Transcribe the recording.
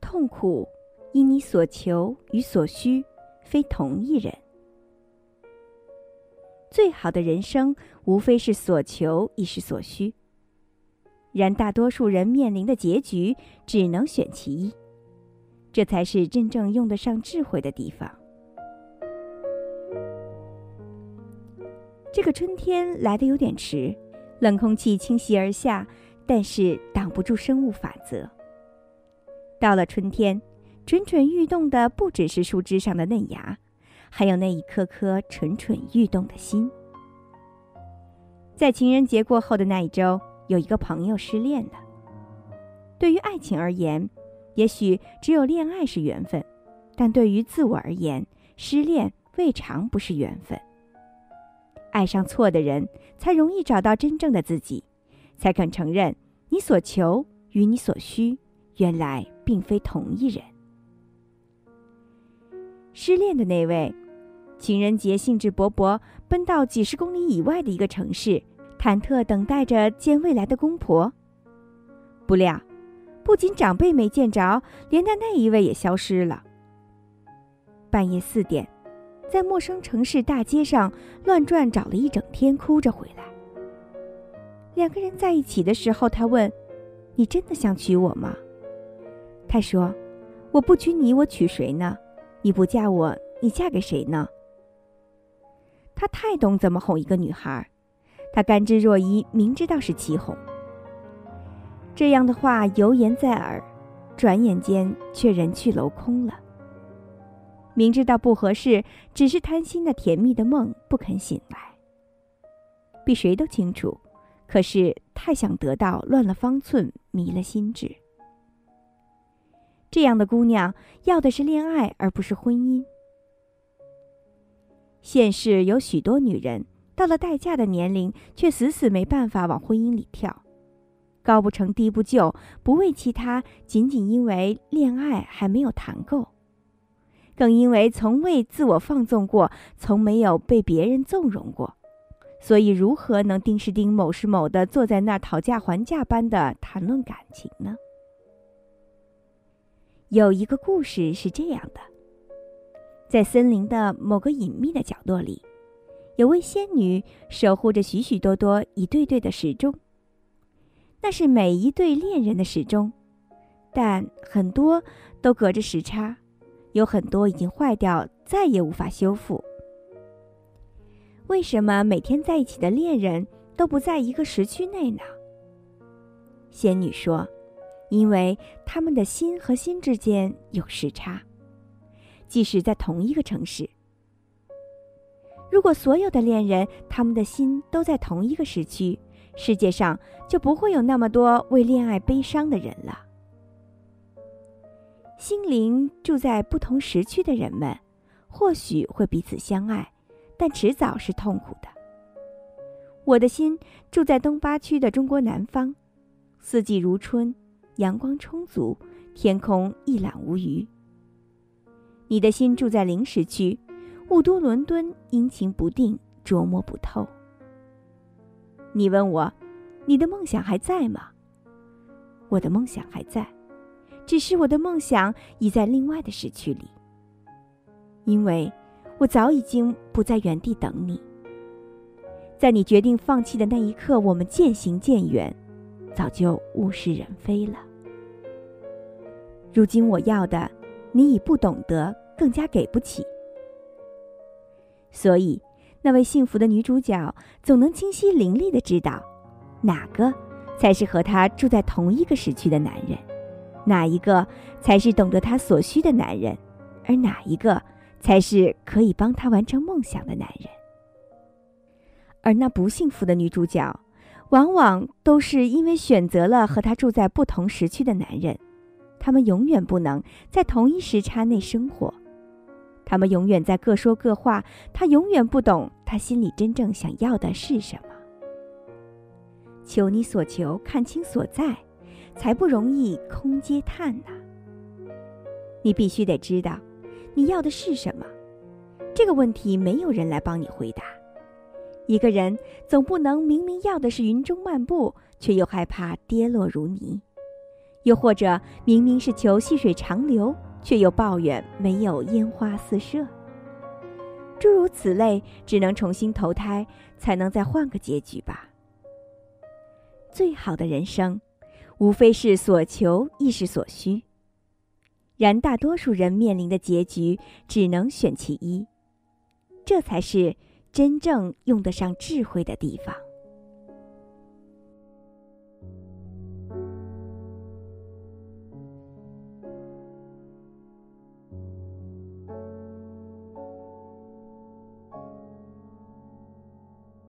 痛苦，因你所求与所需非同一人。最好的人生，无非是所求亦是所需。然大多数人面临的结局，只能选其一，这才是真正用得上智慧的地方。这个春天来得有点迟，冷空气侵袭而下，但是挡不住生物法则。到了春天，蠢蠢欲动的不只是树枝上的嫩芽，还有那一颗颗蠢蠢欲动的心。在情人节过后的那一周，有一个朋友失恋了。对于爱情而言，也许只有恋爱是缘分，但对于自我而言，失恋未尝不是缘分。爱上错的人，才容易找到真正的自己，才肯承认你所求与你所需。原来并非同一人。失恋的那位，情人节兴致勃勃奔到几十公里以外的一个城市，忐忑等待着见未来的公婆。不料，不仅长辈没见着，连带那一位也消失了。半夜四点，在陌生城市大街上乱转，找了一整天，哭着回来。两个人在一起的时候，他问：“你真的想娶我吗？”他说：“我不娶你，我娶谁呢？你不嫁我，你嫁给谁呢？”他太懂怎么哄一个女孩，他甘之若饴，明知道是起哄。这样的话犹言在耳，转眼间却人去楼空了。明知道不合适，只是贪心的甜蜜的梦不肯醒来。比谁都清楚，可是太想得到，乱了方寸，迷了心智。这样的姑娘要的是恋爱，而不是婚姻。现世有许多女人到了待嫁的年龄，却死死没办法往婚姻里跳，高不成低不就，不为其他，仅仅因为恋爱还没有谈够，更因为从未自我放纵过，从没有被别人纵容过，所以如何能丁是丁，某是某的坐在那讨价还价般的谈论感情呢？有一个故事是这样的：在森林的某个隐秘的角落里，有位仙女守护着许许多多一对对的时钟。那是每一对恋人的时钟，但很多都隔着时差，有很多已经坏掉，再也无法修复。为什么每天在一起的恋人都不在一个时区内呢？仙女说。因为他们的心和心之间有时差，即使在同一个城市。如果所有的恋人他们的心都在同一个时区，世界上就不会有那么多为恋爱悲伤的人了。心灵住在不同时区的人们，或许会彼此相爱，但迟早是痛苦的。我的心住在东八区的中国南方，四季如春。阳光充足，天空一览无余。你的心住在零时区，雾都伦敦，阴晴不定，捉摸不透。你问我，你的梦想还在吗？我的梦想还在，只是我的梦想已在另外的时区里。因为我早已经不在原地等你。在你决定放弃的那一刻，我们渐行渐远。早就物是人非了。如今我要的，你已不懂得，更加给不起。所以，那位幸福的女主角总能清晰凌厉的知道，哪个才是和她住在同一个时区的男人，哪一个才是懂得她所需的男人，而哪一个才是可以帮她完成梦想的男人。而那不幸福的女主角。往往都是因为选择了和他住在不同时区的男人，他们永远不能在同一时差内生活，他们永远在各说各话，他永远不懂他心里真正想要的是什么。求你所求，看清所在，才不容易空嗟叹呐。你必须得知道，你要的是什么，这个问题没有人来帮你回答。一个人总不能明明要的是云中漫步，却又害怕跌落如泥；又或者明明是求细水长流，却又抱怨没有烟花四射。诸如此类，只能重新投胎，才能再换个结局吧。最好的人生，无非是所求亦是所需。然大多数人面临的结局，只能选其一。这才是真正用得上智慧的地方。